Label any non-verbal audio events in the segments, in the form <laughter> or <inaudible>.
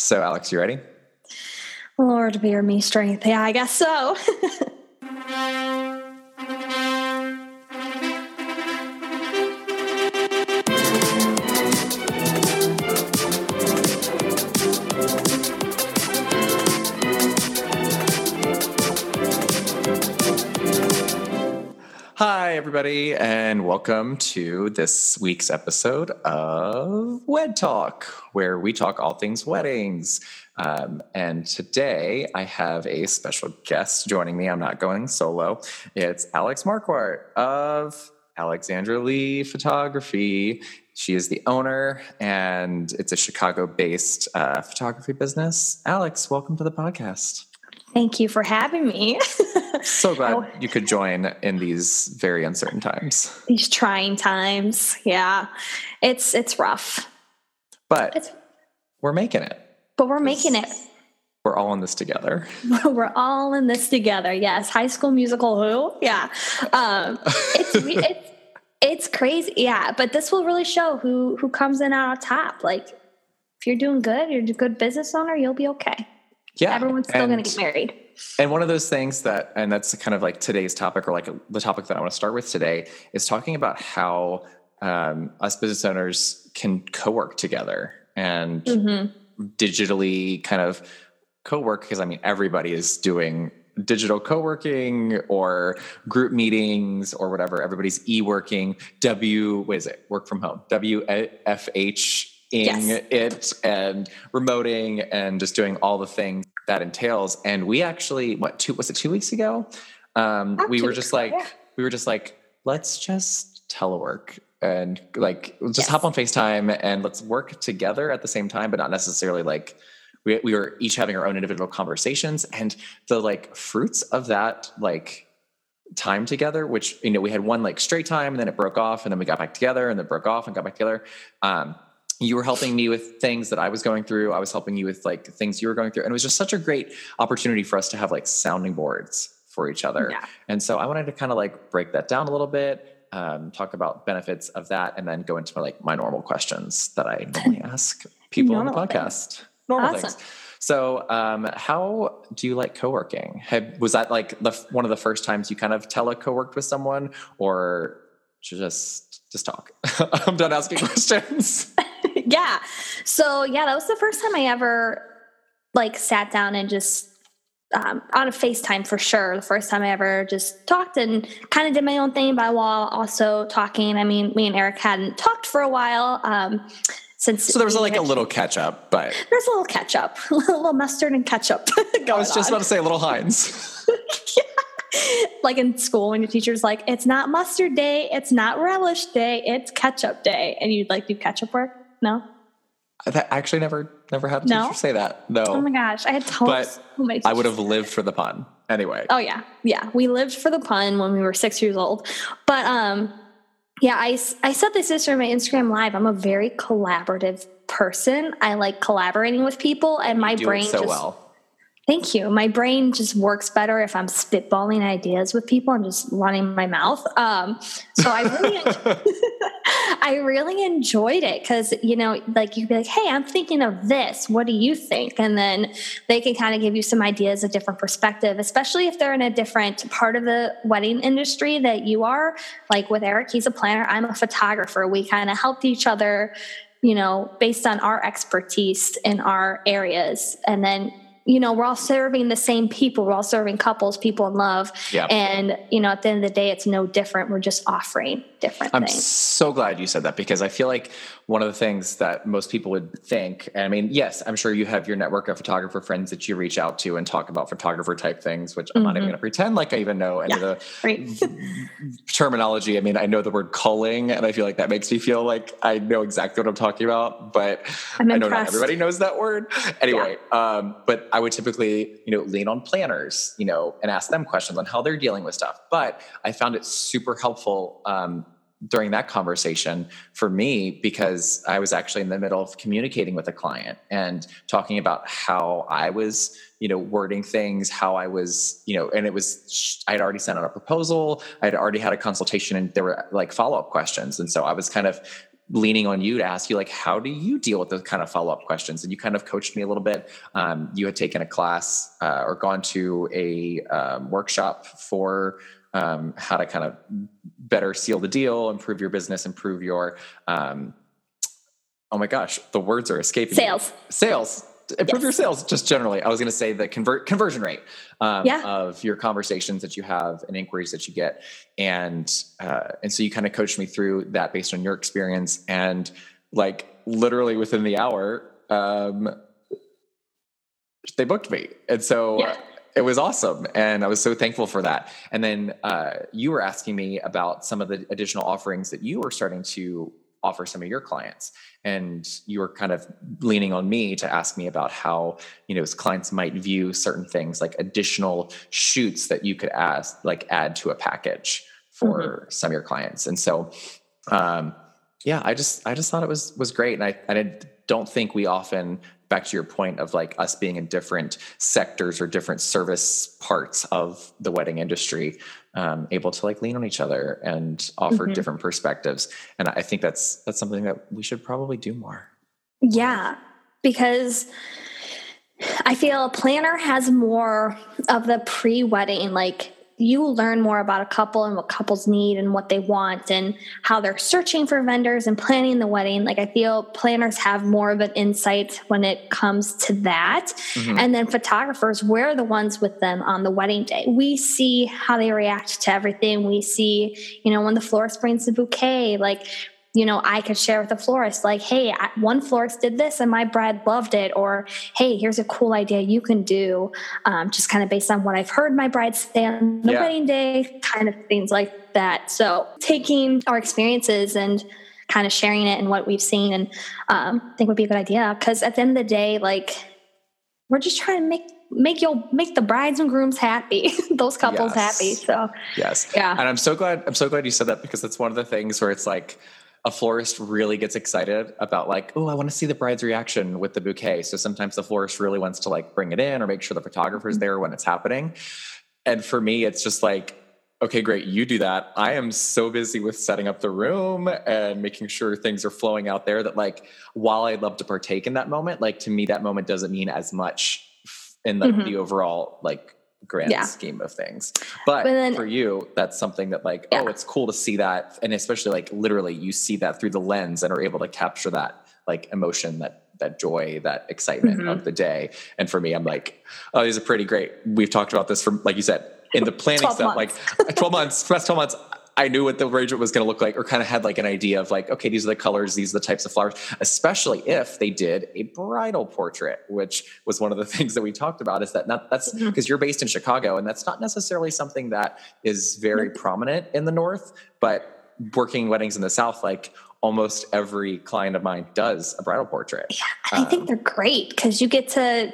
So, Alex, you ready? Lord, bear me strength. Yeah, I guess so. <laughs> everybody, and welcome to this week's episode of Wed Talk, where we talk all things weddings. Um, and today I have a special guest joining me. I'm not going solo. It's Alex Marquardt of Alexandra Lee Photography. She is the owner, and it's a Chicago based uh, photography business. Alex, welcome to the podcast. Thank you for having me. <laughs> so <laughs> glad oh. you could join in these very uncertain times. These trying times. Yeah. It's it's rough. But it's, we're making it. But we're making it. We're all in this together. <laughs> we're all in this together. Yes. High school musical who? Yeah. Um, it's <laughs> it's it's crazy. Yeah, but this will really show who who comes in out on top. Like if you're doing good, you're a good business owner, you'll be okay. Yeah. Everyone's still going to get married. And one of those things that, and that's kind of like today's topic, or like the topic that I want to start with today, is talking about how um, us business owners can co work together and mm-hmm. digitally kind of co work. Because I mean, everybody is doing digital co-working or group meetings or whatever everybody's e-working w what is it work from home wfh ing yes. it and remoting and just doing all the things that entails. And we actually, what two was it two weeks ago? Um, we were just like, yeah. we were just like, let's just telework and like just yes. hop on FaceTime and let's work together at the same time, but not necessarily like we we were each having our own individual conversations and the like fruits of that like time together which you know we had one like straight time and then it broke off and then we got back together and then broke off and got back together um you were helping me with things that I was going through. I was helping you with like things you were going through. And it was just such a great opportunity for us to have like sounding boards for each other. Yeah. And so I wanted to kind of like break that down a little bit, um, talk about benefits of that, and then go into my, like my normal questions that I normally <laughs> ask people on the podcast. Things. Normal awesome. things. So, um, how do you like co-working? Have, was that like the, one of the first times you kind of tele co-worked with someone, or just just talk? <laughs> I'm done asking <laughs> questions. Yeah. So yeah, that was the first time I ever like sat down and just um, on a FaceTime for sure. The first time I ever just talked and kind of did my own thing, but while also talking. I mean, me and Eric hadn't talked for a while. Um, since so there was like a little catch up, but there's a little catch up, <laughs> a little mustard and ketchup. <laughs> I was just on. about to say a little Heinz. <laughs> yeah. Like in school, when your teacher's like, "It's not mustard day, it's not relish day, it's ketchup day," and you'd like do ketchup work. No. I actually never never had a no? teacher say that. No. Oh my gosh, I had tons. But I would have lived for the pun anyway. Oh yeah, yeah. We lived for the pun when we were six years old. But um, yeah, I I said this yesterday on my Instagram live. I'm a very collaborative person. I like collaborating with people, and my brain so just, well. Thank you. My brain just works better if I'm spitballing ideas with people and just running my mouth. Um, so I really, <laughs> I really enjoyed it because you know, like you'd be like, "Hey, I'm thinking of this. What do you think?" And then they can kind of give you some ideas, a different perspective, especially if they're in a different part of the wedding industry that you are. Like with Eric, he's a planner. I'm a photographer. We kind of helped each other you know, based on our expertise in our areas. And then you know, we're all serving the same people. We're all serving couples, people in love. Yeah. And, you know, at the end of the day, it's no different. We're just offering different I'm things. so glad you said that because I feel like one of the things that most people would think, I mean, yes, I'm sure you have your network of photographer friends that you reach out to and talk about photographer type things, which I'm mm-hmm. not even mm-hmm. going to pretend like I even know any yeah, of the right. terminology. I mean, I know the word culling, and I feel like that makes me feel like I know exactly what I'm talking about, but i know not everybody knows that word. Anyway, yeah. um, but I would typically, you know, lean on planners, you know, and ask them questions on how they're dealing with stuff. But I found it super helpful um, during that conversation for me because I was actually in the middle of communicating with a client and talking about how I was, you know, wording things, how I was, you know, and it was, I had already sent out a proposal, I had already had a consultation and there were like follow up questions. And so I was kind of leaning on you to ask you like how do you deal with those kind of follow-up questions? And you kind of coached me a little bit. Um, you had taken a class uh, or gone to a um, workshop for um, how to kind of better seal the deal improve your business improve your um, oh my gosh the words are escaping sales. Me. sales improve yes. your sales just generally i was going to say the convert conversion rate um, yeah. of your conversations that you have and inquiries that you get and uh, and so you kind of coached me through that based on your experience and like literally within the hour um, they booked me and so yeah. it was awesome and i was so thankful for that and then uh, you were asking me about some of the additional offerings that you were starting to offer some of your clients. And you were kind of leaning on me to ask me about how you know clients might view certain things like additional shoots that you could ask like add to a package for mm-hmm. some of your clients. And so um yeah i just i just thought it was was great. And i i don't think we often back to your point of like us being in different sectors or different service parts of the wedding industry um, able to like lean on each other and offer mm-hmm. different perspectives and i think that's that's something that we should probably do more yeah because i feel a planner has more of the pre-wedding like you learn more about a couple and what couples need and what they want and how they're searching for vendors and planning the wedding. Like I feel planners have more of an insight when it comes to that. Mm-hmm. And then photographers, we're the ones with them on the wedding day. We see how they react to everything. We see, you know, when the florist brings the bouquet, like you know, I could share with the florist, like, hey, one florist did this and my bride loved it. Or, hey, here's a cool idea you can do, um, just kind of based on what I've heard my bride say on the yeah. wedding day, kind of things like that. So, taking our experiences and kind of sharing it and what we've seen, and um, I think would be a good idea. Because at the end of the day, like, we're just trying to make make you make the brides and grooms happy <laughs> those couples yes. happy so yes yeah and i'm so glad i'm so glad you said that because it's one of the things where it's like a florist really gets excited about like, oh, I want to see the bride's reaction with the bouquet. So sometimes the florist really wants to like bring it in or make sure the photographer's mm-hmm. there when it's happening. And for me, it's just like, okay, great, you do that. I am so busy with setting up the room and making sure things are flowing out there that like while I'd love to partake in that moment, like to me that moment doesn't mean as much in the, mm-hmm. the overall like grand yeah. scheme of things. But, but then, for you, that's something that like, yeah. oh, it's cool to see that. And especially like literally you see that through the lens and are able to capture that like emotion, that that joy, that excitement mm-hmm. of the day. And for me, I'm like, oh, these are pretty great. We've talked about this from like you said, in the <laughs> planning stuff, months. like 12 months, <laughs> past 12 months, I knew what the arrangement was going to look like, or kind of had like an idea of like, okay, these are the colors, these are the types of flowers, especially if they did a bridal portrait, which was one of the <laughs> things that we talked about. Is that not that's because mm-hmm. you're based in Chicago, and that's not necessarily something that is very prominent in the North, but working weddings in the South, like almost every client of mine does a bridal portrait. Yeah, I think um, they're great because you get to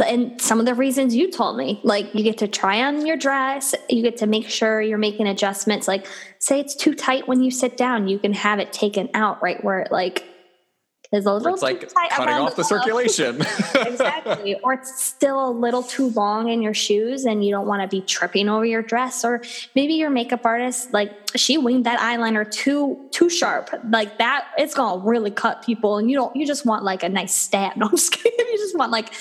and some of the reasons you told me like you get to try on your dress you get to make sure you're making adjustments like say it's too tight when you sit down you can have it taken out right where it like is a little it's like cutting off the, the circulation. <laughs> <laughs> exactly. Or it's still a little too long in your shoes and you don't want to be tripping over your dress. Or maybe your makeup artist, like she winged that eyeliner too too sharp. Like that, it's gonna really cut people and you don't you just want like a nice stab. <laughs> No, I'm just kidding. You just want like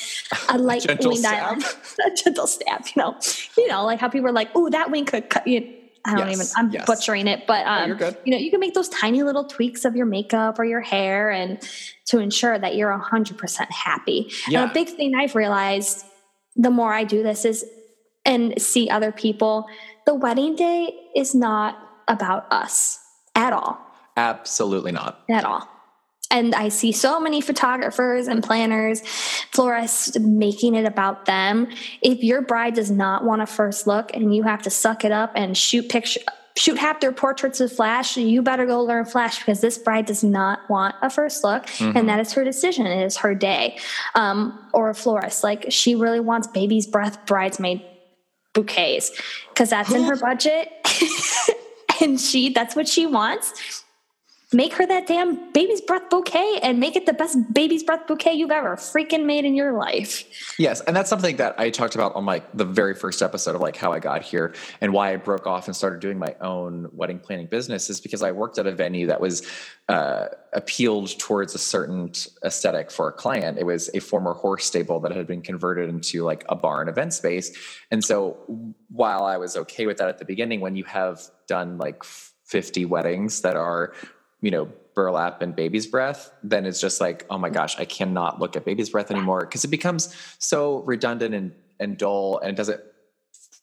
a <laughs> light a winged eyeliner. <laughs> a gentle stab, you know. You know, like how people are like, oh, that wing could cut you I don't yes, even, I'm yes. butchering it, but, um, you know, you can make those tiny little tweaks of your makeup or your hair and to ensure that you're 100% happy. Yeah. And a big thing I've realized the more I do this is and see other people, the wedding day is not about us at all. Absolutely not. At all. And I see so many photographers and planners, florists making it about them. If your bride does not want a first look and you have to suck it up and shoot picture shoot half their portraits with flash you better go learn flash because this bride does not want a first look. Mm-hmm. and that is her decision. It is her day. Um, or a florist like she really wants baby's breath bridesmaid bouquets because that's in her budget. <laughs> And she that's what she wants make her that damn baby's breath bouquet and make it the best baby's breath bouquet you've ever freaking made in your life. Yes, and that's something that I talked about on like the very first episode of like how I got here and why I broke off and started doing my own wedding planning business is because I worked at a venue that was uh, appealed towards a certain aesthetic for a client. It was a former horse stable that had been converted into like a bar and event space, and so while I was okay with that at the beginning, when you have done like 50 weddings that are you know, burlap and baby's breath, then it's just like, oh my gosh, I cannot look at baby's breath anymore because it becomes so redundant and, and dull and it doesn't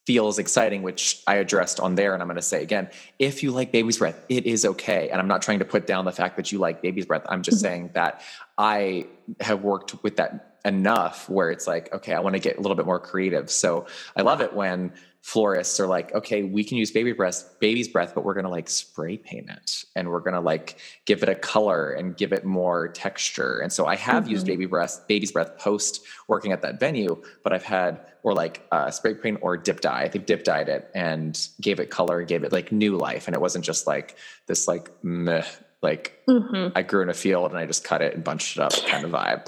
feel as exciting, which I addressed on there. And I'm going to say again, if you like baby's breath, it is okay. And I'm not trying to put down the fact that you like baby's breath. I'm just mm-hmm. saying that I have worked with that enough where it's like, okay, I want to get a little bit more creative. So I love it when florists are like, okay, we can use baby breath, baby's breath, but we're gonna like spray paint it and we're gonna like give it a color and give it more texture. And so I have mm-hmm. used baby breath, baby's breath post working at that venue, but I've had or like uh, spray paint or dip dye. They dip dyed it and gave it color, gave it like new life, and it wasn't just like this like meh, like mm-hmm. I grew in a field and I just cut it and bunched it up kind of vibe.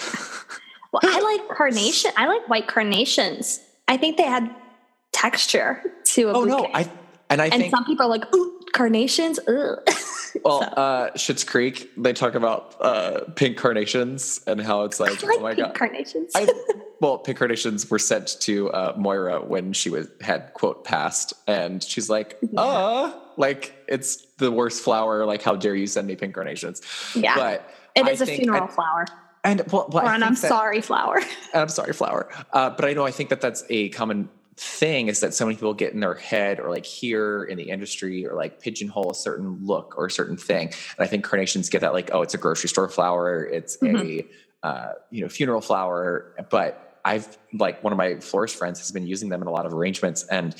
<laughs> well, I like carnation. I like white carnations. I think they had texture to a oh bouquet. no i and i and think, some people are like ooh carnations Ugh. <laughs> well so. uh Schitt's Creek they talk about uh pink carnations and how it's like, like oh my god carnations I, <laughs> well pink carnations were sent to uh moira when she was had quote passed and she's like yeah. uh like it's the worst flower like how dare you send me pink carnations yeah but it is I a funeral I, flower and well, well or an I'm that, sorry flower. I'm sorry flower. Uh, but I know I think that that's a common thing is that so many people get in their head or like here in the industry or like pigeonhole a certain look or a certain thing. And I think carnations get that like, oh, it's a grocery store flower, it's mm-hmm. a uh, you know funeral flower. But I've like one of my florist friends has been using them in a lot of arrangements, and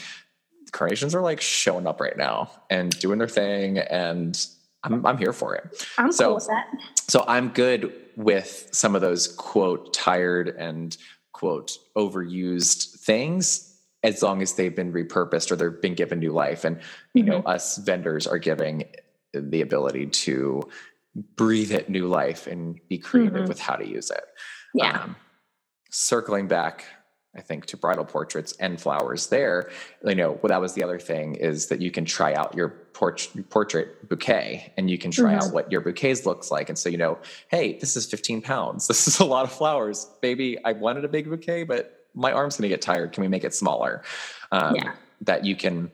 carnations are like showing up right now and doing their thing, and I'm I'm here for it. I'm so, cool with that. So I'm good with some of those quote tired and quote overused things as long as they've been repurposed or they've been given new life. And, you mm-hmm. know, us vendors are giving the ability to breathe it new life and be creative mm-hmm. with how to use it. Yeah. Um, circling back, I think to bridal portraits and flowers there, you know, well, that was the other thing is that you can try out your port- portrait bouquet and you can try mm-hmm. out what your bouquets looks like. And so, you know, hey, this is 15 pounds. <laughs> This is a lot of flowers. Maybe I wanted a big bouquet, but my arm's going to get tired. Can we make it smaller? Um, yeah. That you can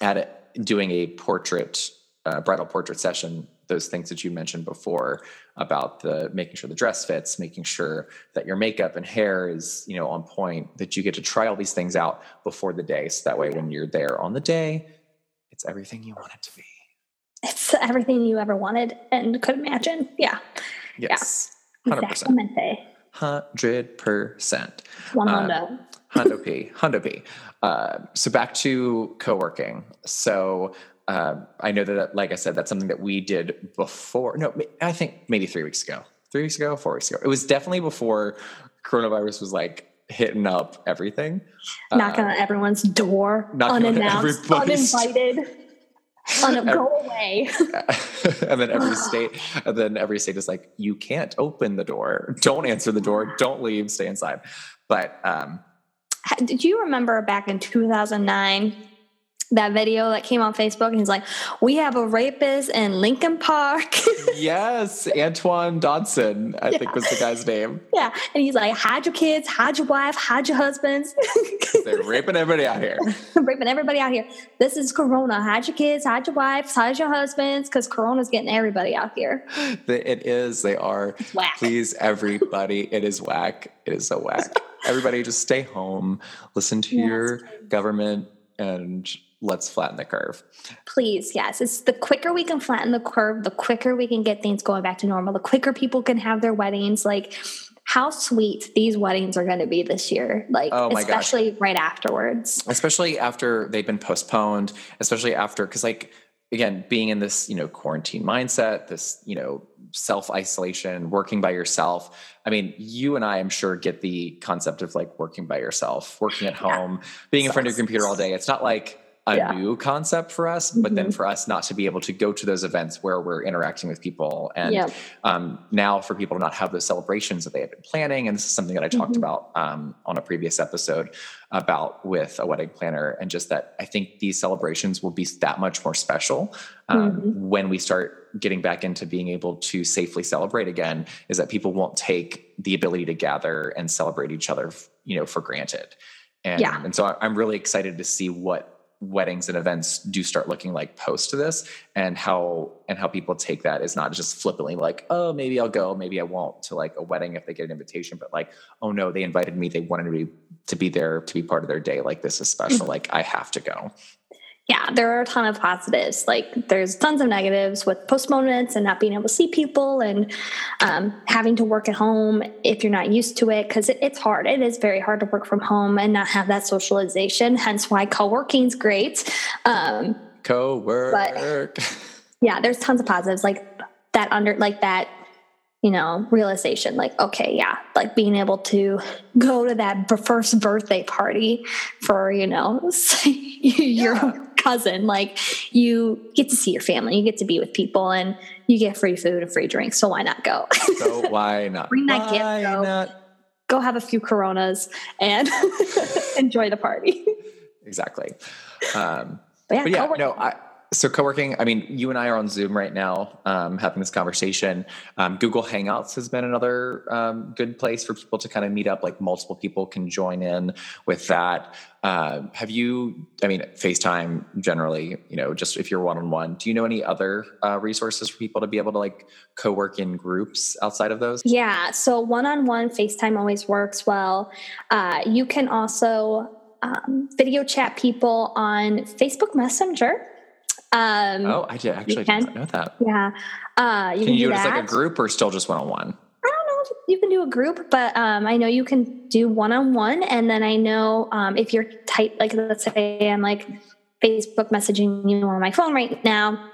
add it, doing a portrait, uh, bridal portrait session, those things that you mentioned before about the making sure the dress fits, making sure that your makeup and hair is, you know, on point, that you get to try all these things out before the day. So that way when you're there on the day, it's everything you want it to be. It's everything you ever wanted and could imagine. Yeah. Yes. Yeah. 100%. Exactamente hundred percent. One hundo. Hundo P. Hundo P. Uh, so back to co-working. So uh, I know that, like I said, that's something that we did before. No, I think maybe three weeks ago. Three weeks ago, four weeks ago. It was definitely before coronavirus was like hitting up everything. Knocking uh, on everyone's door, unannounced, uninvited <laughs> on a go away. <laughs> and then every state, and then every state is like, you can't open the door, don't answer the door, don't leave, stay inside. But um, did you remember back in 2009? That video that came on Facebook, and he's like, "We have a rapist in Lincoln Park." <laughs> yes, Antoine Dodson, I yeah. think was the guy's name. <laughs> Yeah, and he's like, "Hide your kids, hide your wife, hide your husbands." <laughs> They're raping everybody out here. raping everybody out here. This is Corona. Hide your kids, hide your wives, hide your husbands, because Corona's getting everybody out here. <gasps> It is. They are. Whack. Please, everybody. It is whack. It is so whack. everybody, just stay home. Listen to yes. your government and let's flatten the curve. Please, yes. It's the quicker we can flatten the curve, the quicker we can get things going back to normal, the quicker people can have their weddings. Like, how sweet these weddings are going to be this year. Like, oh especially gosh. right afterwards. Especially after they've been postponed, especially after, because, like, again, being in this, you know, quarantine mindset, this, you know, self isolation, working by yourself. I mean, you and I, I'm sure, get the concept of like working by yourself, working at home, yeah. being in front of your computer all day. It's not like a Yeah. new concept for us, but then Mhm. for us not to be able to go to those events where we're interacting with people and um, now for people to not have those celebrations that they had been planning and this is something that i talked Mhm. about um, on a previous episode about with a wedding planner and just that i think these celebrations will be that much more special um, Mhm. when we start getting back into being able to safely celebrate again is that people won't take the ability to gather and celebrate each other you know for granted and, Yeah. and so i'm really excited to see what weddings and events do start looking like post to this. And how and how people take that is not just flippantly like oh maybe i'll go maybe i won't to like a wedding if they get an invitation but like oh no they invited me. They wanted me to be there to be part of their day. Like this is special. Mm. Like i have to go yeah, there are a ton of positives. Like there's tons of negatives with postponements and not being able to see people and um, having to work at home if you're not used to it because it, it's hard. It is very hard to work from home and not have that socialization. Hence why co-working is great. Um, co-work <laughs> yeah, there's tons of positives like that under like that you know realization like okay yeah like being able to go to that first birthday party for you know <laughs> your Yeah. Cousin like you get to see your family you get to be with people and you get free food and free drinks so why not go? So <laughs> why not? Bring that gift, why not? Go have a few coronas and <laughs> enjoy the party. Exactly. <laughs> Um but yeah, but yeah, no, I, so co-working. I mean, you and I are on Zoom right now, um, having this conversation. Um, Google Hangouts has been another um, good place for people to kind of meet up. Like multiple people can join in with that. Uh, have you? I mean, FaceTime generally. You know, just if you're one-on-one. Do you know any other uh, resources for people to be able to like co-work in groups outside of those? Yeah, so one on one FaceTime always works well. Uh, you can also um, video chat people on Facebook Messenger. Um, Oh, I did actually did not know that. Yeah, uh, you Can, can, you do do it as like a group or still just one-on-one? I don't know if you can do a group, but um, I know you can do one on one. And then I know um, if you're type, like let's say I'm like Facebook messaging you on my phone right now,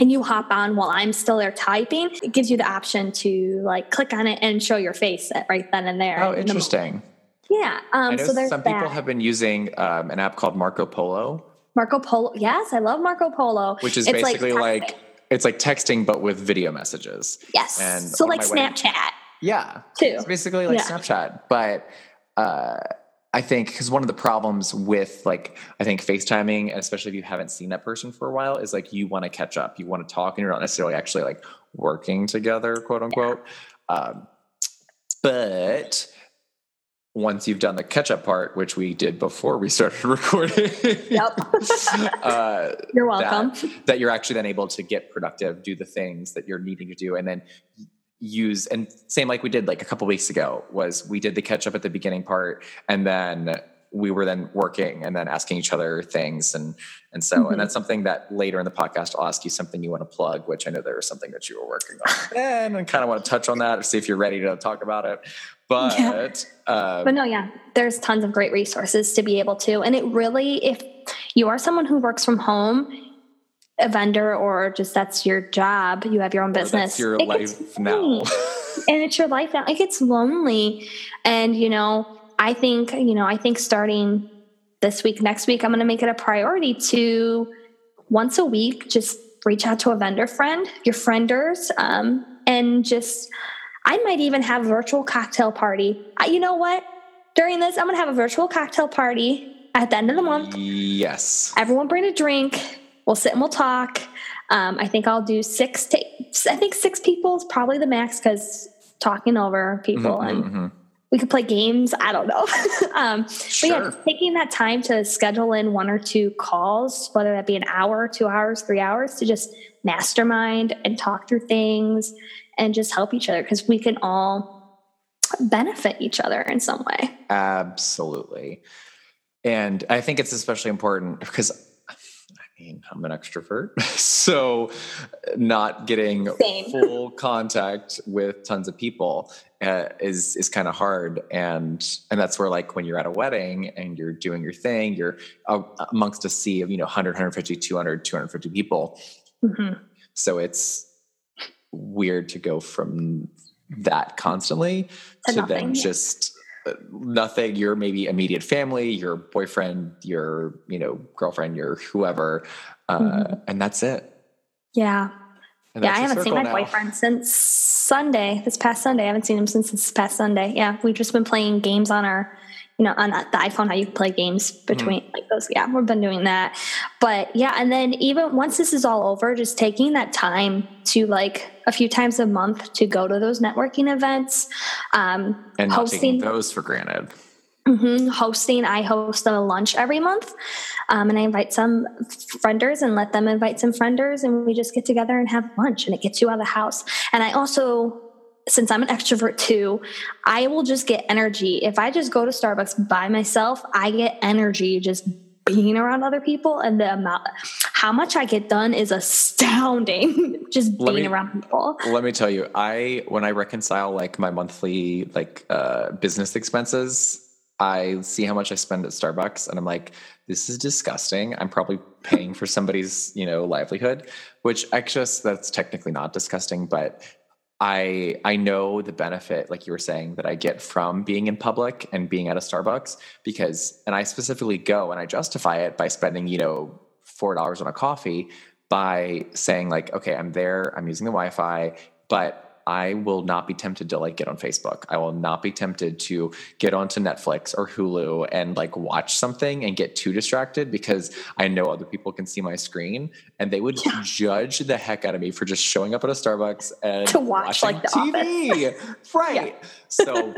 and you hop on while I'm still there typing, it gives you the option to like click on it and show your face right then and there. Oh, interesting. Yeah. Um, I know so there's some that. people have been using um, an app called Marco Polo. Marco Polo. Yes, I love Marco Polo. which is It's basically like, texting. it's like texting but with video messages. yes. and so like Snapchat Yeah, too. it's basically like Yeah. Snapchat, but uh, I think because one of the problems with like I think FaceTiming, and especially if you haven't seen that person for a while, is like you want to catch up, you want to talk, and you're not necessarily actually like working together, quote unquote. Um, but once you've done the catch up part, which we did before we started <laughs> recording, Yep. <laughs> uh, You're welcome. that, that you're actually then able to get productive, do the things that you're needing to do, and then use and same like we did like a couple weeks ago was we did the catch up at the beginning part and then we were then working and then asking each other things and and so Mhm. and that's something that later in the podcast I'll ask you something you want to plug which I know there was something that you were working on <laughs> and I kind of want to touch on that or see if you're ready to talk about it but Yeah. um, But no, yeah, there's tons of great resources to be able to. And it really, if you are someone who works from home, a vendor, or just that's your job, you have your own business. your it life now and it's your life now. It gets lonely. And, you know, I think, you know, I think starting this week, next week, I'm going to make it a priority to once a week just reach out to a vendor friend, your friendors, um, and just, I might even have a virtual cocktail party. I, you know what? During this, I'm going to have a virtual cocktail party at the end of the month. yes Everyone bring a drink. We'll sit and we'll talk. Um, I think I'll do six to, I think six people is probably the max because talking over people Mhm, and mhm. We could play games. I don't know. <laughs> um, But yeah, just taking that time to schedule in one or two calls, whether that be an hour, two hours, three hours, to just mastermind and talk through things and just help each other because we can all benefit each other in some way. Absolutely. And I think it's especially important because I mean, I'm an extrovert. <laughs> So not getting Same. full contact with tons of people uh, is is kind of hard and and that's where like when you're at a wedding and you're doing your thing, you're uh, amongst a sea of, you know, 100, 150, 200, 250 people. Mhm. So it's weird to go from that constantly To to, then just nothing your maybe immediate family your boyfriend your you know girlfriend your whoever uh, mm-hmm. and that's it yeah yeah i haven't seen my now. boyfriend since sunday this past sunday i haven't seen him since this past sunday yeah we've just been playing games on our you know, on the iPhone, how you play games between mm. like those. Yeah, we've been doing that. But yeah, and then even once this is all over, just taking that time to like a few times a month to go to those networking events. Um, and not hosting, taking those for granted. Mm-hmm, hosting, I host a lunch every month, um, and I invite some friendors and let them invite some friendors, and we just get together and have lunch, and it gets you out of the house. And I also since I'm an extrovert too, I will just get energy. If I just go to Starbucks by myself, I get energy just being around other people and the amount how much I get done is astounding <laughs> just being me, around people. Let me tell you, I when I reconcile like my monthly like uh business expenses, I see how much I spend at Starbucks and I'm like this is disgusting. I'm probably paying for somebody's, you know, livelihood, which I just that's technically not disgusting, but I I know the benefit, like you were saying, that I get from being in public and being at a Starbucks because, and I specifically go and I justify it by spending, you know, four dollars on a coffee by saying like, okay, I'm there, I'm using the Wi-Fi, but I will not be tempted to like get on Facebook. I will not be tempted to get onto Netflix or Hulu and like watch something and get too distracted because I know other people can see my screen and they would yeah. judge the heck out of me for just showing up at a Starbucks and to watch like the TV. <laughs> right. So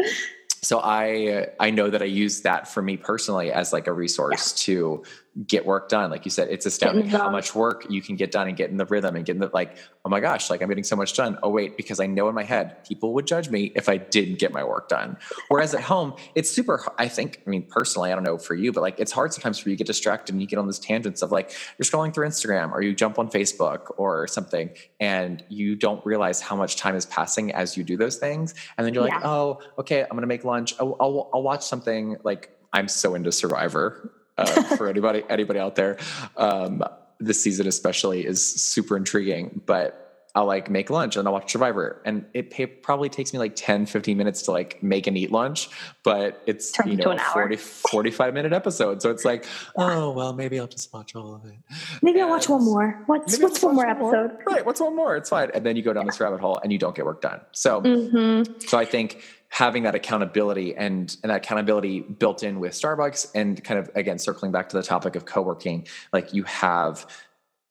so I I know that I use that for me personally as like a resource yeah. to get work done. Like you said, it's astounding how much work you can get done and get in the rhythm and get in the like, oh my gosh, like I'm getting so much done. Oh wait, because I know in my head people would judge me if I didn't get my work done. Whereas at home, it's super I think, I mean personally, I don't know for you, but like it's hard sometimes for you to get distracted and you get on those tangents of like you're scrolling through Instagram or you jump on Facebook or something and you don't realize how much time is passing as you do those things. And then you're yeah. like, oh, okay, I'm gonna make lunch. I'll, I'll, I'll watch something like I'm so into Survivor uh, <laughs> for anybody anybody out there. Um, this season especially is super intriguing, but I'll like make lunch and I'll watch Survivor. And it pay, probably takes me like 10, 15 minutes to like make and eat lunch, but it's, Turn you know, a 40, 45 minute episode. So it's like, oh, well, maybe I'll just watch all of it. Maybe and I'll watch one more. What's, what's one more episode? More. Right. What's one more? It's fine. And then you go down yeah. this rabbit hole and you don't get work done. So, mm-hmm. so I think having that accountability and, and that accountability built in with Starbucks and kind of again circling back to the topic of co-working, like you have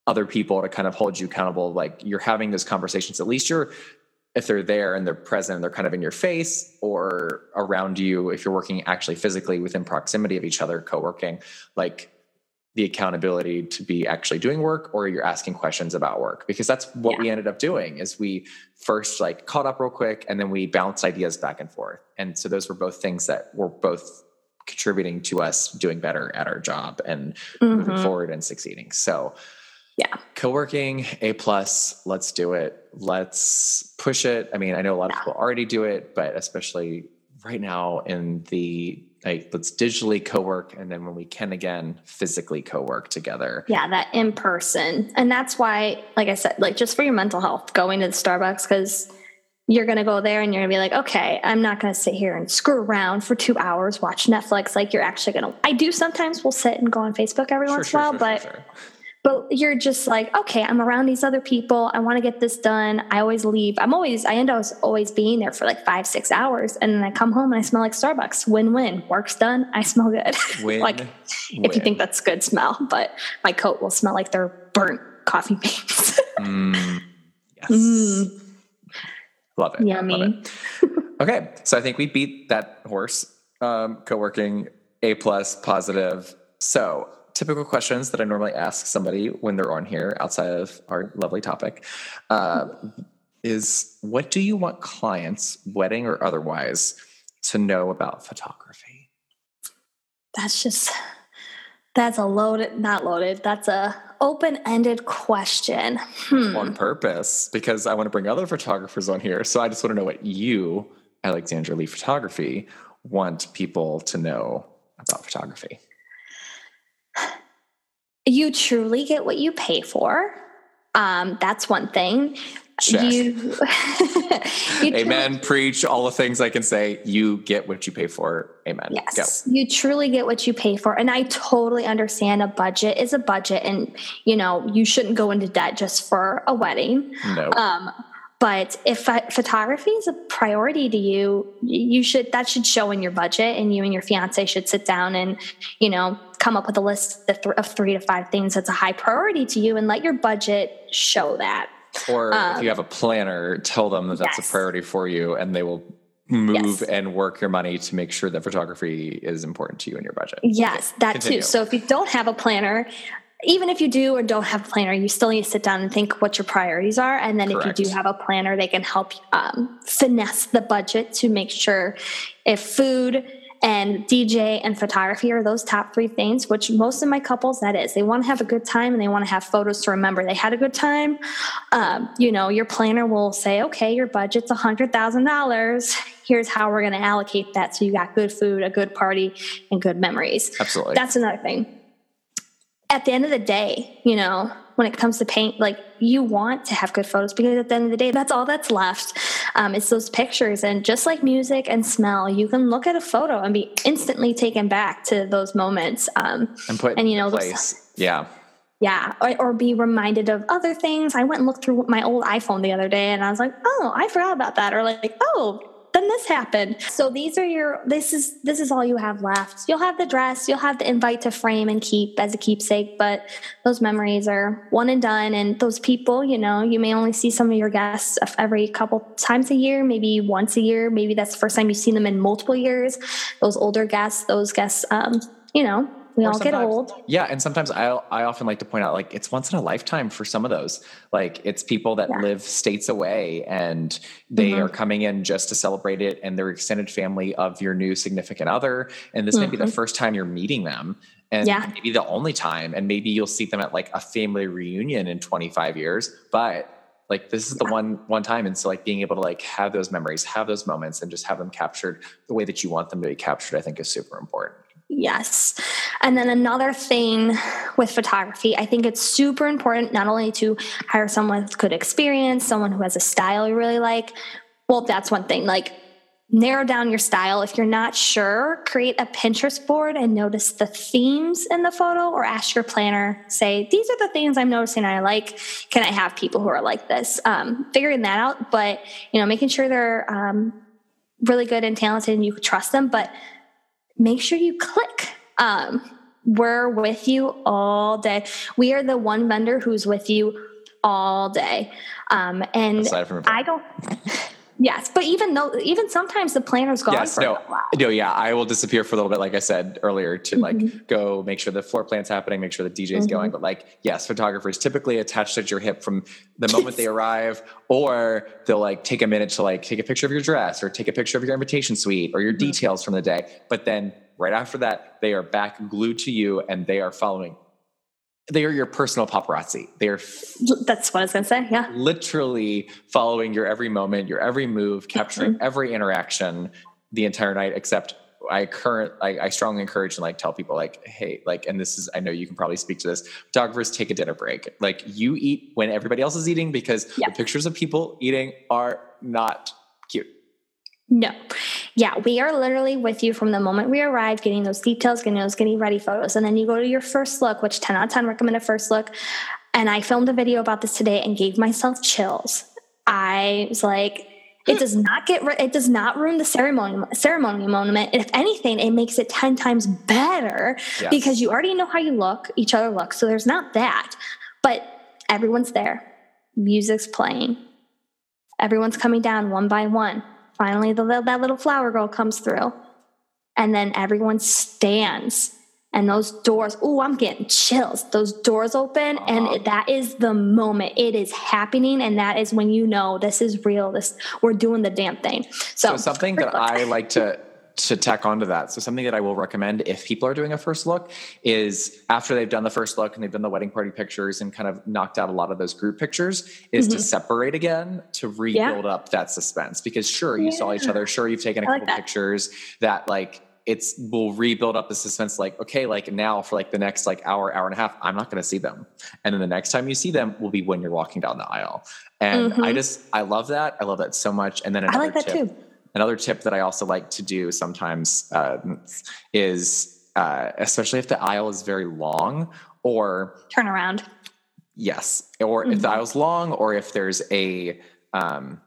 other people to kind of hold you accountable. Like you're having those conversations. At least you're if they're there and they're present, they're kind of in your face or around you. If you're working actually physically within proximity of each other, co-working, like the accountability to be actually doing work or you're asking questions about work. Because that's what yeah. we ended up doing is we first like caught up real quick and then we bounced ideas back and forth. And so those were both things that were both contributing to us doing better at our job and mm-hmm. moving forward and succeeding. So yeah. co-working a plus let's do it. Let's push it. I mean i know a lot of people already do it but especially right now in the like let's digitally co-work and then when we can again physically co-work together. Yeah that in person. And that's why like i said like just for your mental health going to the starbucks because you're going to go there and you're going to be like okay i'm not going to sit here and screw around for two hours watch netflix like you're actually going to i do sometimes will sit and go on facebook every sure, once in a while sure, but sure, but you're just like okay i'm around these other people. I want to get this done. I always leave. I'm always i end up always being there for like five six hours and then i come home and i smell like starbucks. Win-win. Work's done. I smell good. <laughs> Win, like win. if you think that's good smell but my coat will smell like they're burnt coffee beans. <laughs> Mm, yes. Mm. love it. Yummy. love it. okay so i think we beat that horse um, co-working a plus positive. So typical questions that I normally ask somebody when they're on here outside of our lovely topic uh, is what do you want clients, wedding or otherwise, to know about photography? That's just that's a loaded, not loaded. That's a open-ended question. Hmm. On purpose, because I want to bring other photographers on here. So I just want to know what you, Alexandra Lee Photography, want people to know about photography you truly get what you pay for. Um, that's one thing. Check. You, <laughs> you Amen. Preach all the things I can say. You get what you pay for. Amen. Yes. Go. You truly get what you pay for. And I totally understand a budget is a budget and you know, you shouldn't go into debt just for a wedding. No. Um, but if photography is a priority to you, you should that should show in your budget, and you and your fiance should sit down and you know come up with a list of three to five things that's a high priority to you, and let your budget show that. Or um, if you have a planner, tell them that that's yes. a priority for you, and they will move yes. and work your money to make sure that photography is important to you in your budget. Yes, that Continue. too. So if you don't have a planner, even if you do or don't have a planner, you still need to sit down and think what your priorities are. And then Correct. if you do have a planner, they can help um, finesse the budget to make sure if food and DJ and photography are those top three things, which most of my couples that is. They want to have a good time and they want to have photos to remember they had a good time. Um, you know, your planner will say, okay, your budget's a hundred thousand dollars. Here's how we're going to allocate that so you got good food, a good party, and good memories. Absolutely. That's another thing at the end of the day, you know, when it comes to paint, like you want to have good photos because at the end of the day, that's all that's left. Um, it's those pictures. And just like music and smell, you can look at a photo and be instantly taken back to those moments. Um, and put and you know, place. Those, yeah. Yeah, or, or, be reminded of other things. I went and looked through my old iPhone the other day and I was like, oh, I forgot about that. Or like, oh, then this happened. So these are your this is this is all you have left. You'll have the dress, you'll have the invite to frame and keep as a keepsake, but those memories are one and done and those people, you know, you may only see some of your guests every couple times a year, maybe once a year, maybe that's the first time you've seen them in multiple years. Those older guests, those guests um, you know, we all get old. Yeah, and sometimes I I often like to point out like it's once in a lifetime for some of those. Like it's people that yeah. live states away and they mm-hmm. are coming in just to celebrate it and they're extended family of your new significant other and this mm-hmm. may be the mm-hmm. first time you're meeting them and yeah. maybe the only time and maybe you'll see them at like a family reunion in 25 years, but like this is the one one time and so like being able to like have those memories have those moments and just have them captured the way that you want them to be captured i think is super important Yes. And then another thing with photography, I think it's super important not only to hire someone with good experience, someone who has a style you really like. Well, that's one thing. Like, narrow down your style. If you're not sure, create a Pinterest board and notice the themes in the photo or ask your planner, say, these are the things I'm noticing I like. Can I have people who are like this? Um, figuring that out, but, you know, making sure they're um, really good and talented and you trust them. But make sure you click. Um, we're with you all day. We are the one vendor who's with you all day. Um, and I don't. Yes, but even though even sometimes the planner's gone yes, no, no, yeah, I will disappear for a little bit, like I said earlier, to like mm-hmm. go make sure the floor plan's happening, make sure the DJ's mm-hmm. going. But like, yes, photographers typically attached at your hip from the moment they <laughs> arrive, or they'll like take a minute to like take a picture of your dress or take a picture of your invitation suite or your mm-hmm. details from the day. But then right after that, they are back glued to you and they are following they are your personal paparazzi. They are that's what I was gonna say. Yeah, literally following your every moment, your every move, capturing mm-hmm. every interaction the entire night. Except I current, I, I, strongly encourage and like tell people like, hey, like, and this is I know you can probably speak to this. Photographers take a dinner break. Like you eat when everybody else is eating because yeah. the pictures of people eating are not cute. No. Yeah, we are literally with you from the moment we arrive, getting those details, getting those getting ready photos. And then you go to your first look, which 10 out of 10 recommend a first look. And I filmed a video about this today and gave myself chills. I was like, it does not get it does not ruin the ceremony ceremony moment. If anything, it makes it 10 times better yes. because you already know how you look, each other look. So there's not that. But everyone's there. Music's playing. Everyone's coming down one by one Finally, the, that little flower girl comes through. And then everyone stands. And those doors, oh, I'm getting chills. Those doors open, uh-huh. and it, that is the moment. It is happening, and that is when you know this is real. This we're doing the damn thing. So, so something that I like to to tack onto that. So something that I will recommend if people are doing a first look is after they've done the first look and they've done the wedding party pictures and kind of knocked out a lot of those group pictures is mm-hmm. to separate again to rebuild yeah. up that suspense because sure you yeah. saw each other, sure you've taken a couple pictures that like it's will rebuild up the suspense like okay like now for like the next like hour hour and a half i'm not going to see them and then the next time you see them will be when you're walking down the aisle and mm-hmm. i just i love that i love that so much and then another i like that tip, too another tip that i also like to do sometimes uh, is uh, especially if the aisle is very long or turn around yes or mm-hmm. if the mm-hmm. aisle's long or if there's a um,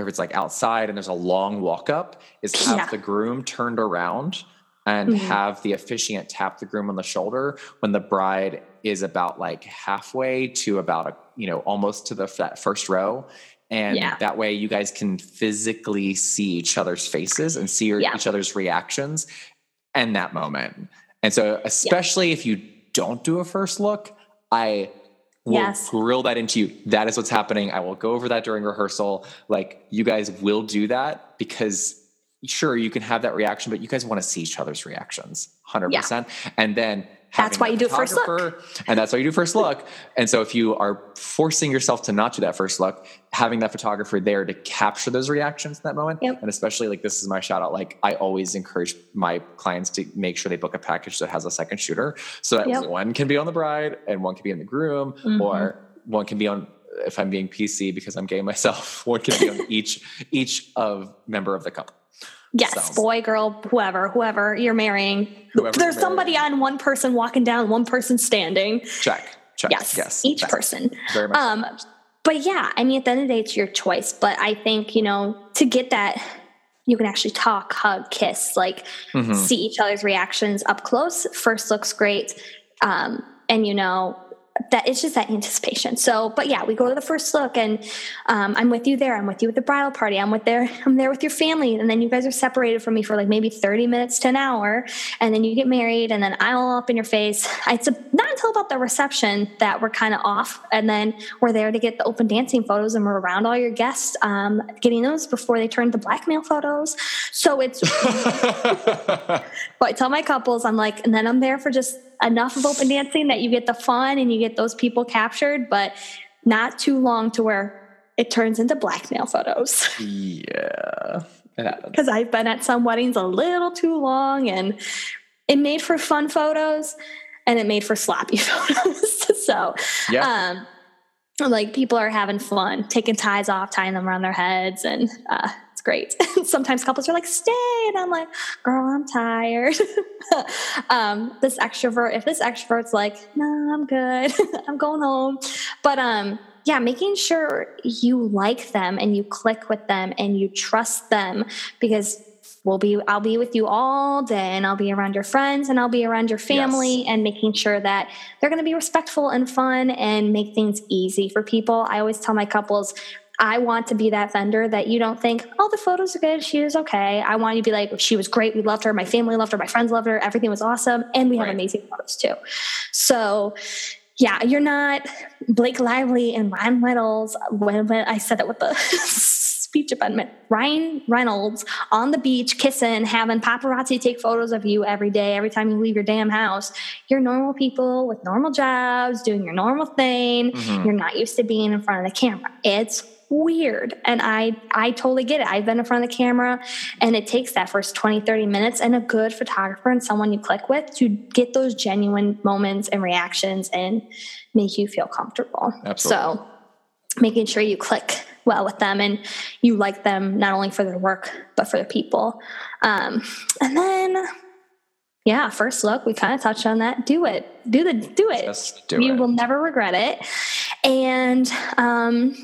if it's like outside and there's a long walk up, is have yeah. the groom turned around and mm-hmm. have the officiant tap the groom on the shoulder when the bride is about like halfway to about a you know almost to the first row and yeah. that way you guys can physically see each other's faces and see yeah. each other's reactions and that moment and so especially yeah. if you don't do a first look i will yes. grill that into you. That is what's happening. I will go over that during rehearsal. Like you guys will do that because sure you can have that reaction, but you guys want to see each other's reactions 100%. Yeah. And then that's why you do first look. And that's why you do first look. And so if you are forcing yourself to not do that first look, having that photographer there to capture those reactions in that moment. Yep. And especially like this is my shout out. Like I always encourage my clients to make sure they book a package that has a second shooter so that yep. one can be on the bride and one can be on the groom mm-hmm. or one can be on if I'm being PC because I'm gay myself, <laughs> one can be on each each of member of the couple. Yes, boy, girl, whoever, whoever you're marrying. Whoever There's you're somebody on one person walking down, one person standing. Check. Check. Yes. Yes. Each person. Very much. Um, but yeah, I mean, at the end of the day, it's your choice. But I think, you know, to get that, you can actually talk, hug, kiss, like mm-hmm. see each other's reactions up close. First looks great. Um, and, you know, that it's just that anticipation. So, but yeah, we go to the first look, and um, I'm with you there. I'm with you at the bridal party. I'm with there. I'm there with your family, and then you guys are separated from me for like maybe 30 minutes to an hour, and then you get married, and then I'm all up in your face. It's a, not until about the reception that we're kind of off, and then we're there to get the open dancing photos, and we're around all your guests, um, getting those before they turn to blackmail photos. So it's. <laughs> <laughs> but I tell my couples, I'm like, and then I'm there for just enough of open dancing that you get the fun and you get those people captured, but not too long to where it turns into blackmail photos. <laughs> Yeah. Because I've been at some weddings a little too long and it made for fun photos and it made for sloppy <laughs> photos. <laughs> so, yeah. um, like people are having fun, taking ties off, tying them around their heads, and uh, it's great. <laughs> Sometimes couples are like, stay. And I'm like, girl, I'm tired. <laughs> um, this extrovert, if this extrovert's like, no, nah, I'm good. <laughs> I'm going home. But um, yeah, making sure you like them and you click with them and you trust them because we'll be I'll be with you all day and I'll be around your friends and I'll be around your family yes. and making sure that they're going to be respectful and fun and make things easy for people. I always tell my couples I want to be that vendor that you don't think, oh, the photos are good. She was okay. I want you to be like, she was great. We loved her. My family loved her. My friends loved her. Everything was awesome. And we have amazing photos too. So, yeah, you're not Blake Lively and Ryan Reynolds. When, when I said that with the <laughs> speech impediment, Ryan Reynolds on the beach kissing, having paparazzi take photos of you every day, every time you leave your damn house. You're normal people with normal jobs, doing your normal thing. Mm-hmm. You're not used to being in front of the camera. It's weird and i i totally get it i've been in front of the camera and it takes that first 20 30 minutes and a good photographer and someone you click with to get those genuine moments and reactions and make you feel comfortable Absolutely. so making sure you click well with them and you like them not only for their work but for the people um, and then yeah first look we kind of touched on that do it do the do it Just do you it. will never regret it and um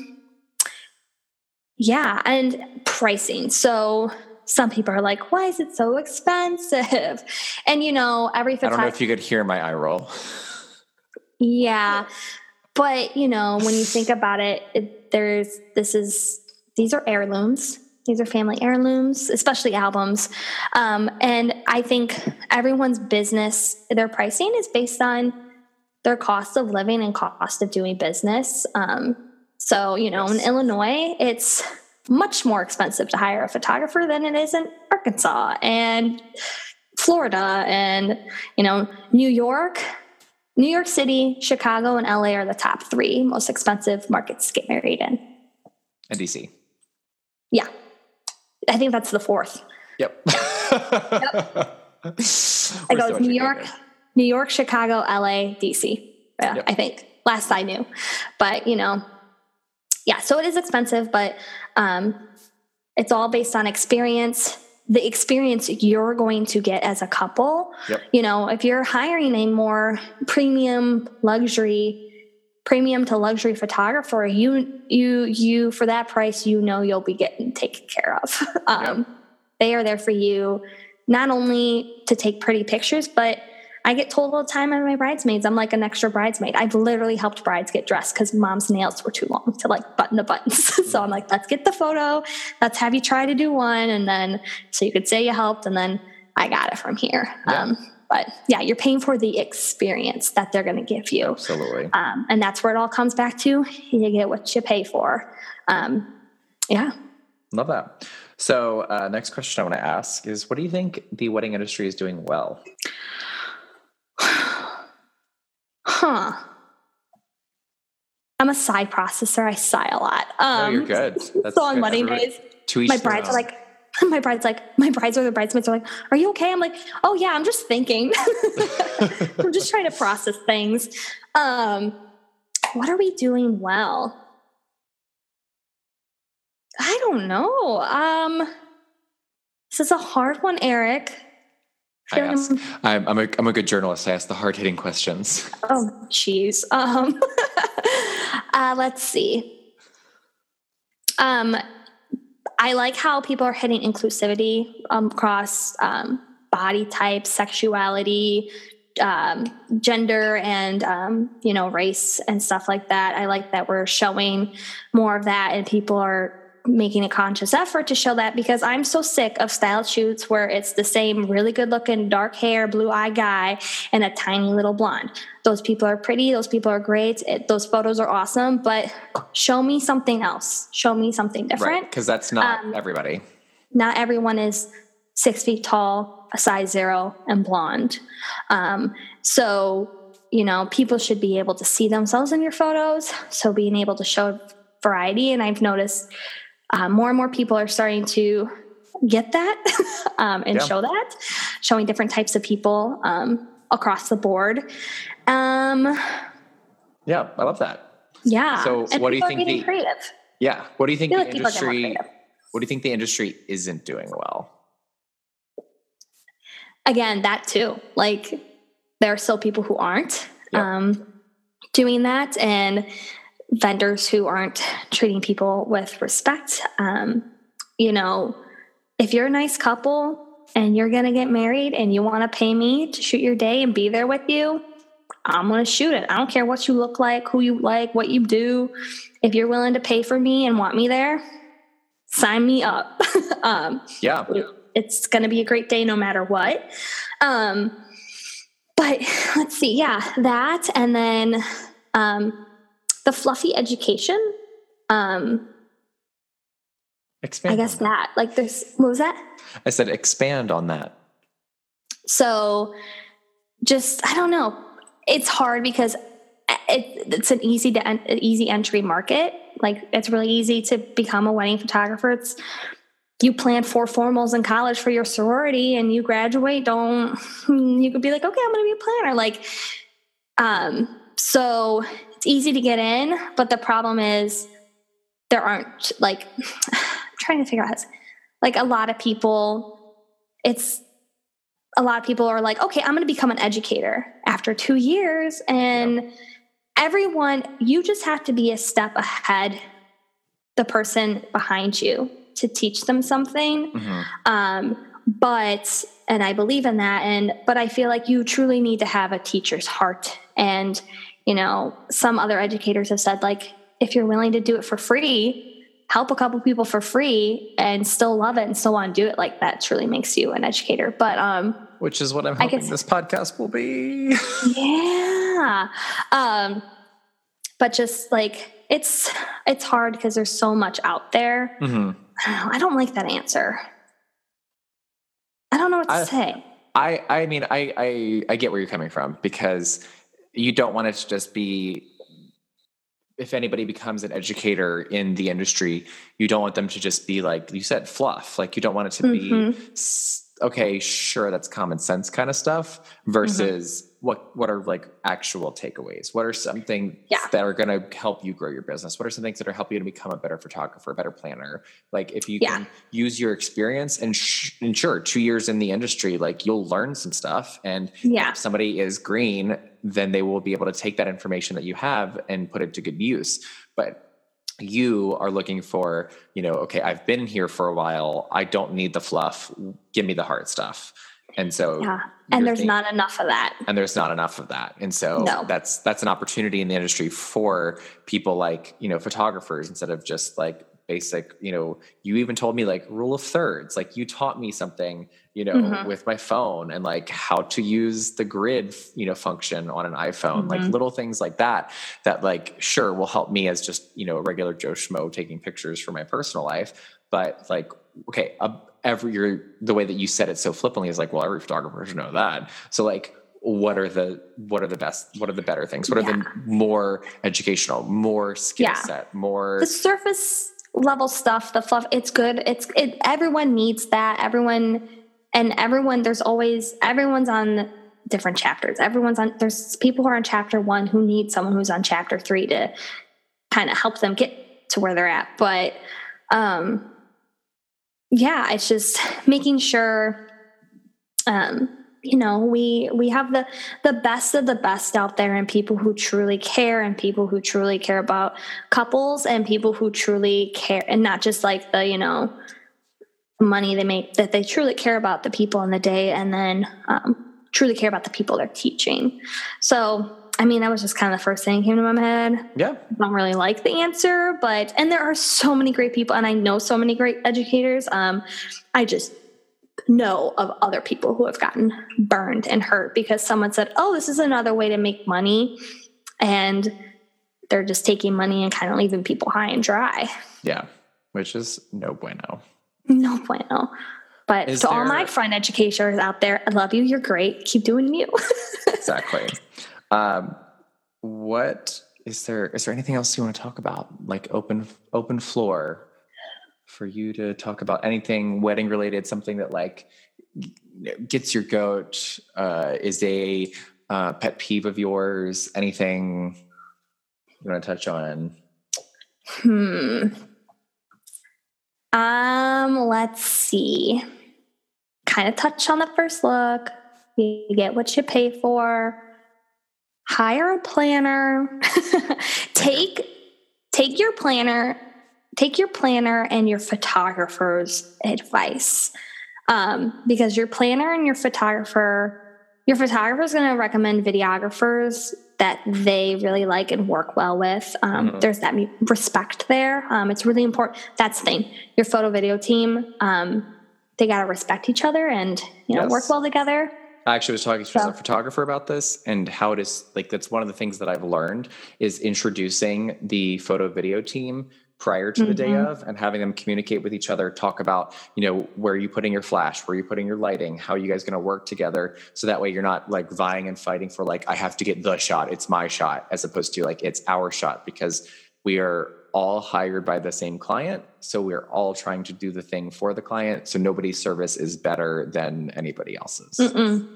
yeah, and pricing. So some people are like, why is it so expensive? <laughs> And you know, every photographer. I don't know if you could hear my eye roll. yeah. But you know, when you think about it, it, there's this is these are heirlooms. These are family heirlooms, especially albums. Um, and I think everyone's business, their pricing is based on their cost of living and cost of doing business. Um, so, you know, yes. in Illinois, it's much more expensive to hire a photographer than it is in Arkansas and Florida and, you know, New York. New York City, Chicago, and LA are the top three most expensive markets to get married in. And DC. Yeah. I think that's the fourth. Yep. <laughs> yep. it goes New York, New York, Chicago, LA, DC. Yeah, yep. I think last I knew, but you know, yeah. So it is expensive, but um, it's all based on experience. The experience you're going to get as a couple. Yep. You know, if you're hiring a more premium luxury premium to luxury photographer you you you for that price you know you'll be getting taken care of <laughs> um, they are there for you not only to take pretty pictures, but I get told all the time by my bridesmaids, I'm like an extra bridesmaid. I've literally helped brides get dressed because mom's nails were too long to like button the buttons. <laughs> so I'm like, let's get the photo. Let's have you try to do one. And then so you could say you helped. And then I got it from here. Yeah. Um, but yeah, you're paying for the experience that they're going to give you. Absolutely. Um, and that's where it all comes back to. You get what you pay for. Um, yeah. Love that. So, uh, next question I want to ask is what do you think the wedding industry is doing well? Huh. I'm a sigh processor. I sigh a lot. Um, no, you're good. <laughs> That's so on wedding days, my brides are like, <laughs> my brides like, my brides or the bridesmaids are like, "Are you okay?" I'm like, "Oh yeah, I'm just thinking. <laughs> I'm just trying to process things." Um, what are we doing well? I don't know. Um, this is a hard one, Eric. I ask. I'm, I'm, a, I'm a good journalist. I ask the hard hitting questions. Oh, jeez. Um, <laughs> uh, let's see. Um, I like how people are hitting inclusivity um, across um, body type, sexuality, um, gender, and um, you know race and stuff like that. I like that we're showing more of that, and people are making a conscious effort to show that because I'm so sick of style shoots where it's the same really good looking dark hair, blue eye guy and a tiny little blonde. Those people are pretty, those people are great, it, those photos are awesome, but show me something else. Show me something different. Because right, that's not um, everybody. Not everyone is six feet tall, a size zero, and blonde. Um, so, you know, people should be able to see themselves in your photos. So, being able to show variety, and I've noticed uh, more and more people are starting to get that <laughs> um, and yeah. show that, showing different types of people um, across the board. Um, yeah, I love that. Yeah. So, and what do you think? The, creative. Yeah. What do you think the like industry? What do you think the industry isn't doing well? Again, that too. Like, there are still people who aren't yeah. um, doing that, and vendors who aren't treating people with respect. Um, you know, if you're a nice couple and you're going to get married and you want to pay me to shoot your day and be there with you, I'm going to shoot it. I don't care what you look like, who you like, what you do. If you're willing to pay for me and want me there, sign me up. <laughs> um, yeah. It's going to be a great day no matter what. Um, but let's see. Yeah, that. And then um, the fluffy education um expand i guess that. that like there's what was that? I said expand on that. So just i don't know. It's hard because it, it's an easy to en- easy entry market. Like it's really easy to become a wedding photographer. It's you plan four formals in college for your sorority and you graduate don't you could be like okay i'm gonna be a planner. Like um so it's easy to get in, but the problem is there aren't like <sighs> I'm trying to figure out like a lot of people it's a lot of people are like, okay, I'm going to become an educator after two years. And everyone, you just have to be a step ahead, the person behind you to teach them something. Mm-hmm. Um, but, and I believe in that. And, but I feel like you truly need to have a teacher's heart. And you know, some other educators have said, like, if you're willing to do it for free, help a couple people for free and still love it and still want to do it, like that truly makes you an educator. But, um, which is what I'm hoping guess, this podcast will be. <laughs> yeah. Um, but just like it's it's hard because there's so much out there. Mm-hmm. I, <sighs> don't I don't like that answer. I don't know what to I, say. I I mean I I I get where you're coming from because you don't want it to just be if anybody becomes an educator in the industry, you don't want them to just be like you said, fluff. Like you don't want it to mm-hmm. be okay, sure, that's common sense kind of stuff versus mm-hmm. What what are like actual takeaways? What are something yeah. that are going to help you grow your business? What are some things that are helping you to become a better photographer, a better planner? Like if you yeah. can use your experience and, sh- and sure, two years in the industry, like you'll learn some stuff. And yeah. if somebody is green, then they will be able to take that information that you have and put it to good use. But you are looking for, you know, okay, I've been here for a while. I don't need the fluff. Give me the hard stuff. And so Yeah. And there's not enough of that. And there's not enough of that. And so no. that's that's an opportunity in the industry for people like, you know, photographers instead of just like basic, you know, you even told me like rule of thirds. Like you taught me something, you know, mm-hmm. with my phone and like how to use the grid, you know, function on an iPhone, mm-hmm. like little things like that, that like sure will help me as just, you know, a regular Joe Schmo taking pictures for my personal life. But like, okay, uh, every your the way that you said it so flippantly is like, well, every photographer should know that. So like what are the what are the best what are the better things what are the more educational more skill yeah. set more the surface level stuff, the fluff, it's good. It's it, everyone needs that. Everyone and everyone there's always everyone's on different chapters. Everyone's on there's people who are on chapter 1 who need someone who's on chapter 3 to kind of help them get to where they're at. But um yeah, it's just making sure um you know we we have the the best of the best out there and people who truly care and people who truly care about couples and people who truly care and not just like the you know money they make that they truly care about the people in the day and then um, truly care about the people they're teaching. So I mean, that was just kind of the first thing that came to my head. Yeah. I don't really like the answer, but, and there are so many great people, and I know so many great educators. Um, I just know of other people who have gotten burned and hurt because someone said, Oh, this is another way to make money. And they're just taking money and kind of leaving people high and dry. Yeah, which is no bueno. No bueno. But is to there... all my friend educators out there, I love you. You're great. Keep doing you. <laughs> exactly. Um, what is there? Is there anything else you want to talk about? Like open open floor for you to talk about anything wedding related, something that like gets your goat, uh, is a uh, pet peeve of yours, anything you want to touch on? Hmm. Um, let's see. Kind of touch on the first look. You get what you pay for. Hire a planner. <laughs> take take your planner take your planner and your photographer's advice um, because your planner and your photographer your photographer is going to recommend videographers that they really like and work well with um, mm-hmm. there's that respect there um, it's really important that's the thing your photo video team um, they got to respect each other and you know yes. work well together I actually was talking to so. a photographer about this and how it is like that's one of the things that I've learned is introducing the photo video team prior to mm-hmm. the day mm-hmm. of and having them communicate with each other talk about you know where are you putting your flash where are you putting your lighting how are you guys going to work together so that way you're not like vying and fighting for like i have to get the shot it's my shot as opposed to like it's our shot because we are all hired by the same client so we're all trying to do the thing for the client so nobody's service is better than anybody else's Mm-mm.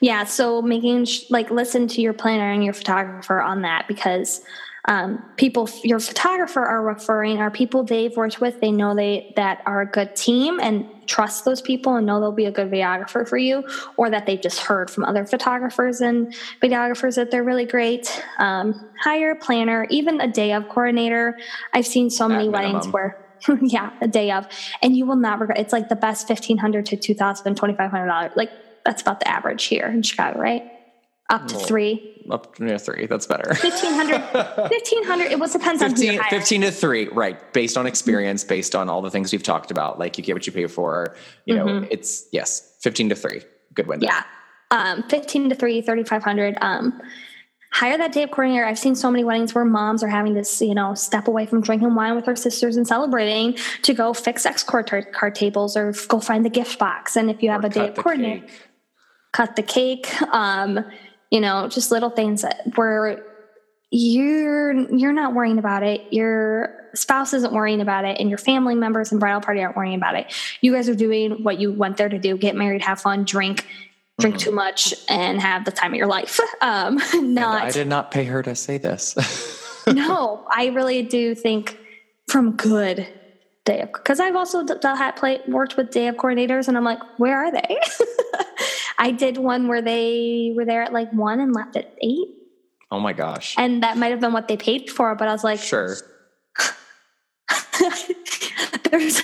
yeah so making sh- like listen to your planner and your photographer on that because um, people your photographer are referring are people they've worked with they know they that are a good team and trust those people and know they'll be a good videographer for you or that they've just heard from other photographers and videographers that they're really great. Um, hire a planner even a day of coordinator. I've seen so many weddings where <laughs> yeah a day of and you will not regret it's like the best 1500 to 2000 2500 like that's about the average here in chicago right? Up to three. Up to yeah, three. That's better. 1500. 1500. <laughs> It was depends 15, on 15 to three, right? Based on experience, based on all the things we've talked about. Like you get what you pay for. You know, mm-hmm. it's yes, 15 to three. Good window. Yeah. Um, 15 to three, 3,500. Um, hire that day of coordinator. I've seen so many weddings where moms are having this, you know, step away from drinking wine with their sisters and celebrating to go fix X card, card tables or go find the gift box. And if you have or a day of coordinator, cut the cake. Um, you know, just little things that where you're you're not worrying about it. Your spouse isn't worrying about it and your family members and bridal party aren't worrying about it. You guys are doing what you went there to do. Get married have fun drink drink mm-hmm. too much and have the time of your life. <laughs> Um not <laughs> and i did not pay her to say this. <laughs> No i really do think from good day of because i've also d- had play, worked with day of coordinators and i'm like where are they i did one where they were there at like one and left at eight Oh my gosh. And that might have been what they paid for, but I was like, sure. <laughs> there's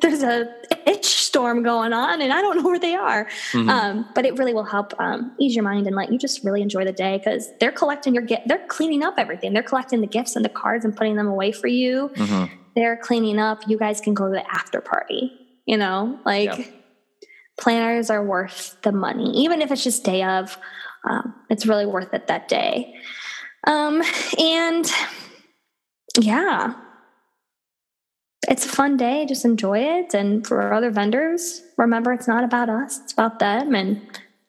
there's a itch storm going on and I don't know where they are. Mm-hmm. Um, but it really will help um, ease your mind and let you just really enjoy the day because they're collecting your gift. They're cleaning up everything. They're collecting the gifts and the cards and putting them away for you. Mm-hmm. They're cleaning up. You guys can go to the after party. You know, like yep. Planners are worth the money, even if it's just day of um, it's really worth it that day. Um, and yeah, it's a fun day. Just enjoy it. And for other vendors, remember it's not about us, it's about them and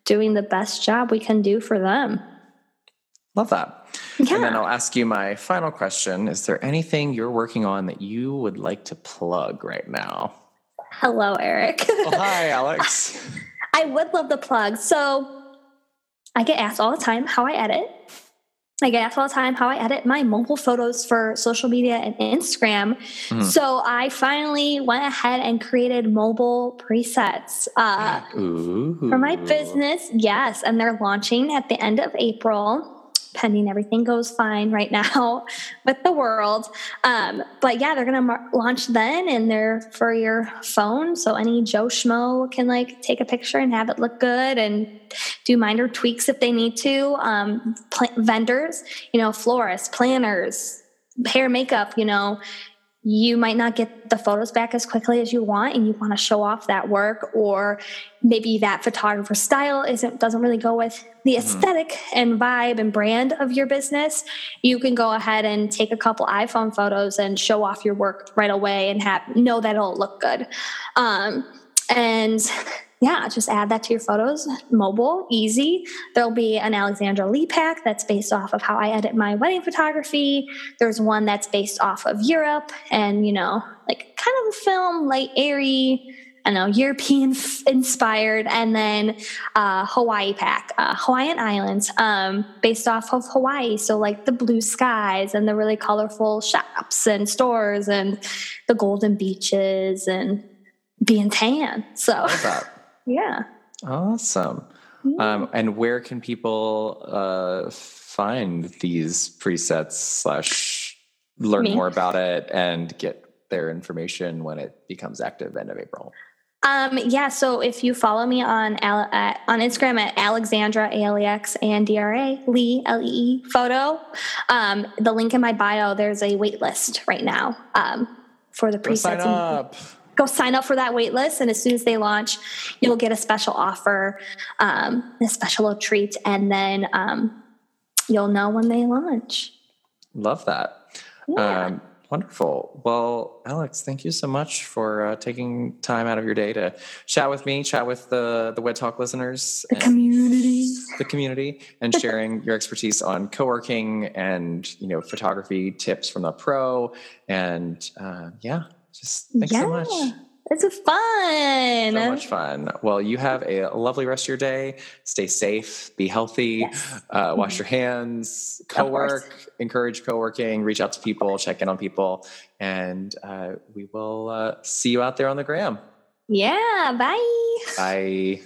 doing the best job we can do for them. Love that. Yeah. And then I'll ask you my final question. Is there anything you're working on that you would like to plug right now? Hello, Eric. oh, hi, <laughs> Alex. I would love the plug. So I get asked all the time how I edit. I get asked all the time how I edit my mobile photos for social media and Instagram. Mm. So I finally went ahead and created mobile presets uh, for my business. Yes, and they're launching at the end of April pending everything goes fine right now <laughs> with the world. Um, but yeah, they're going to mar- launch then and they're for your phone. So any Joe Schmo can like take a picture and have it look good and do minor tweaks if they need to. Um, pl- vendors, you know, florists, planners, hair, makeup, you know, you might not get the photos back as quickly as you want and you want to show off that work or maybe that photographer style isn't doesn't really go with the aesthetic mm-hmm. and vibe and brand of your business you can go ahead and take a couple iphone photos and show off your work right away and have know that it'll look good um, and yeah, just add that to your photos. Mobile, easy. There'll be an Alexandra Lee pack that's based off of how I edit my wedding photography. There's one that's based off of Europe and, you know, like kind of a film, light, airy, I know, European <laughs> inspired. And then uh, Hawaii pack, uh, Hawaiian Islands, um, based off of Hawaii. So, like the blue skies and the really colorful shops and stores and the golden beaches and being tan. So, <laughs> yeah. Awesome. Um, and where can people uh, find these presets slash learn Me? more about it and get their information when it becomes active end of April? Um, yeah, so if you follow me on uh, on Instagram at Alexandra A L E X and D R A Lee L E E photo, um, the link in my bio, there's a wait list right now um, for the presets. Sign up go sign up for that wait list. And as soon as they launch, you'll get a special offer, um, a special treat, and then um, you'll know when they launch. Love that. Yeah. Um, wonderful. Well, Alex, thank you so much for uh, taking time out of your day to chat with me, chat with the the Wed Talk listeners, the community, the community, and sharing your expertise on co-working and you know photography tips from the pro. And uh, yeah, just thanks yeah. so much. It's fun. So much fun. Well, you have a lovely rest of your day. Stay safe, be healthy, yes. uh, wash mm-hmm. your hands, co work, encourage co working, reach out to people, check in on people, and uh, we will uh, see you out there on the gram. Yeah. Bye. Bye.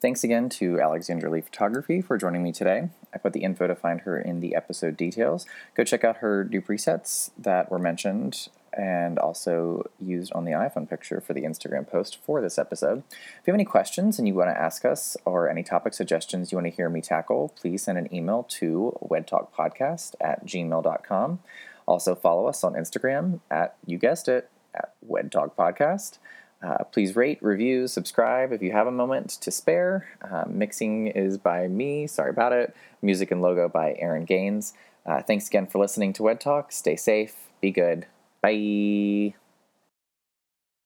Thanks again to Alexandra Lee Photography for joining me today. I put the info to find her in the episode details. Go check out her new presets that were mentioned and also used on the iPhone picture for the Instagram post for this episode. If you have any questions and you want to ask us or any topic suggestions you want to hear me tackle, please send an email to wedtalkpodcast at gmail.com. Also, follow us on Instagram at, you guessed it, at wedtalkpodcast. Uh, please rate, review, subscribe if you have a moment to spare. Uh, mixing is by me, sorry about it. Music and logo by Aaron Gaines. Uh, thanks again for listening to Wed Talk. Stay safe, be good, Bye.